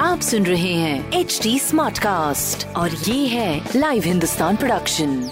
आप सुन रहे हैं एच डी स्मार्ट कास्ट और ये है लाइव हिंदुस्तान प्रोडक्शन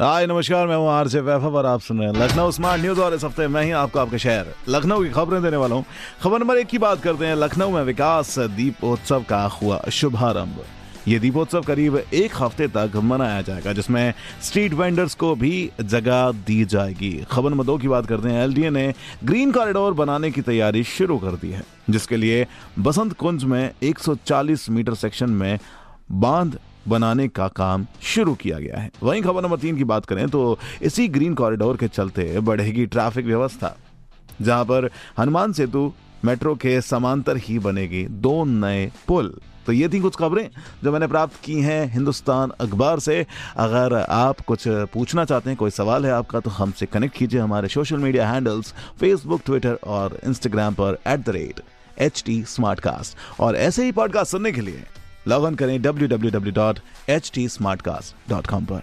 हाय, नमस्कार, मैं हूँ आरजे वैभव और आप सुन रहे हैं लखनऊ स्मार्ट न्यूज़ और इस हफ़्ते मैं ही आपको आपके शहर लखनऊ की खबरें देने वाला हूँ। खबर नंबर एक की बात करते हैं, लखनऊ में विकास दीपोत्सव का हुआ शुभारंभ। ये दीपोत्सव करीब एक हफ़्ते तक मनाया जाएगा, जिसमें स्ट्रीट वेंडर्स को भी जगह दी जाएगी। खबर नंबर दो की बात करते हैं एलडीए ने ग्रीन कॉरिडोर बनाने की तैयारी शुरू कर दी है, जिसके लिए बसंत कुंज में 140 मीटर सेक्शन में बाँध बनाने का काम शुरू किया गया है। वहीं खबर नंबर तीन की बात करें तो इसी ग्रीन कॉरिडोर के चलते बढ़ेगी ट्रैफ़िक व्यवस्था, जहाँ पर हनुमान सेतु मेट्रो के समांतर ही बनेगी दो नए पुल। तो ये थी कुछ खबरें जो मैंने प्राप्त की हैं हिंदुस्तान अखबार से। अगर आप कुछ पूछना चाहते हैं, कोई सवाल है आपका तो हमसे कनेक्ट कीजिए हमारे social media handles Facebook Twitter और इंस्टाग्राम पर at the rate H T Smartcast और ऐसे ही पॉडकास्ट सुनने के लिए लॉग ऑन करें W W W dot H T Smartcast dot com पर।